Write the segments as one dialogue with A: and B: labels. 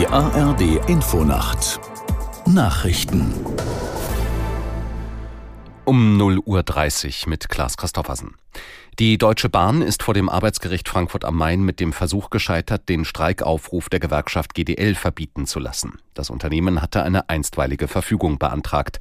A: Die ARD Infonacht Nachrichten
B: um 0.30 Uhr mit Klaas Christoffersen. Die Deutsche Bahn ist vor dem Arbeitsgericht Frankfurt am Main mit dem Versuch gescheitert, den Streikaufruf der Gewerkschaft GDL verbieten zu lassen. Das Unternehmen hatte eine einstweilige Verfügung beantragt.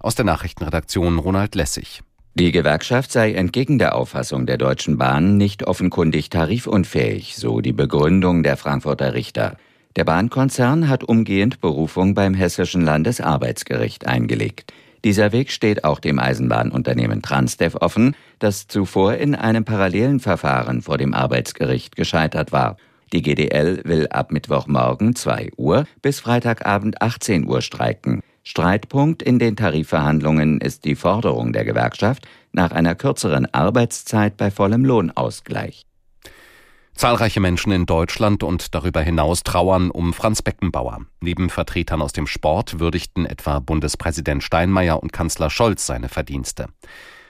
B: Aus der Nachrichtenredaktion Ronald Lessig.
C: Die Gewerkschaft sei entgegen der Auffassung der Deutschen Bahn nicht offenkundig tarifunfähig, so die Begründung der Frankfurter Richter. Der Bahnkonzern hat umgehend Berufung beim Hessischen Landesarbeitsgericht eingelegt. Dieser Weg steht auch dem Eisenbahnunternehmen Transdev offen, das zuvor in einem parallelen Verfahren vor dem Arbeitsgericht gescheitert war. Die GDL will ab Mittwochmorgen 2 Uhr bis Freitagabend 18 Uhr streiken. Streitpunkt in den Tarifverhandlungen ist die Forderung der Gewerkschaft nach einer kürzeren Arbeitszeit bei vollem Lohnausgleich.
B: Zahlreiche Menschen in Deutschland und darüber hinaus trauern um Franz Beckenbauer. Neben Vertretern aus dem Sport würdigten etwa Bundespräsident Steinmeier und Kanzler Scholz seine Verdienste.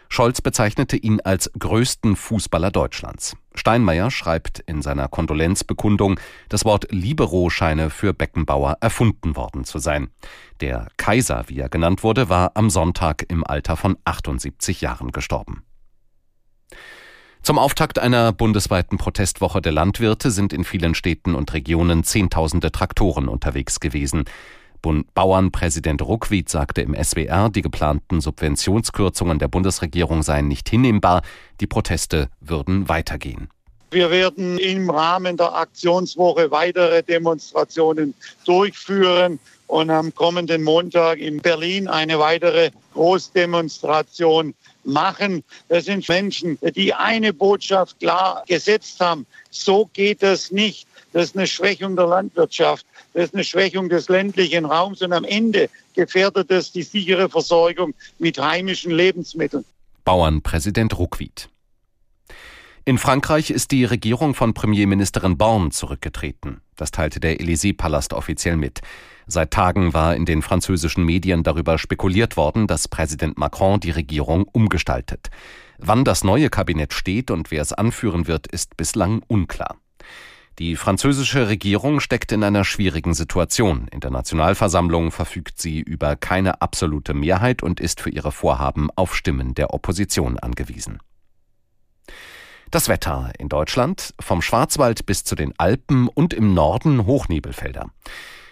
B: Scholz bezeichnete ihn als größten Fußballer Deutschlands. Steinmeier schreibt in seiner Kondolenzbekundung, das Wort Libero scheine für Beckenbauer erfunden worden zu sein. Der Kaiser, wie er genannt wurde, war am Sonntag im Alter von 78 Jahren gestorben. Zum Auftakt einer bundesweiten Protestwoche der Landwirte sind in vielen Städten und Regionen Zehntausende Traktoren unterwegs gewesen. Bauernpräsident Ruckwied sagte im SWR, die geplanten Subventionskürzungen der Bundesregierung seien nicht hinnehmbar, die Proteste würden weitergehen.
D: Wir werden im Rahmen der Aktionswoche weitere Demonstrationen durchführen und am kommenden Montag in Berlin eine weitere Großdemonstration machen. Das sind Menschen, die eine Botschaft klar gesetzt haben. So geht das nicht. Das ist eine Schwächung der Landwirtschaft. Das ist eine Schwächung des ländlichen Raums. Und am Ende gefährdet es die sichere Versorgung mit heimischen Lebensmitteln.
B: Bauernpräsident Ruckwied. In Frankreich ist die Regierung von Premierministerin Born zurückgetreten. Das teilte der Élysée-Palast offiziell mit. Seit Tagen war in den französischen Medien darüber spekuliert worden, dass Präsident Macron die Regierung umgestaltet. Wann das neue Kabinett steht und wer es anführen wird, ist bislang unklar. Die französische Regierung steckt in einer schwierigen Situation. In der Nationalversammlung verfügt sie über keine absolute Mehrheit und ist für ihre Vorhaben auf Stimmen der Opposition angewiesen. Das Wetter in Deutschland vom Schwarzwald bis zu den Alpen und im Norden Hochnebelfelder.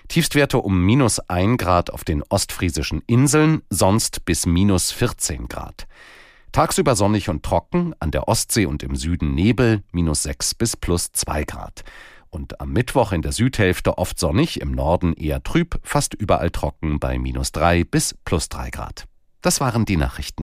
B: Tiefstwerte um minus ein Grad auf den ostfriesischen Inseln, sonst bis minus 14 Grad. Tagsüber sonnig und trocken, an der Ostsee und im Süden Nebel, minus 6 bis plus 2 Grad. Und am Mittwoch in der Südhälfte oft sonnig, im Norden eher trüb, fast überall trocken bei minus 3 bis plus 3 Grad. Das waren die Nachrichten.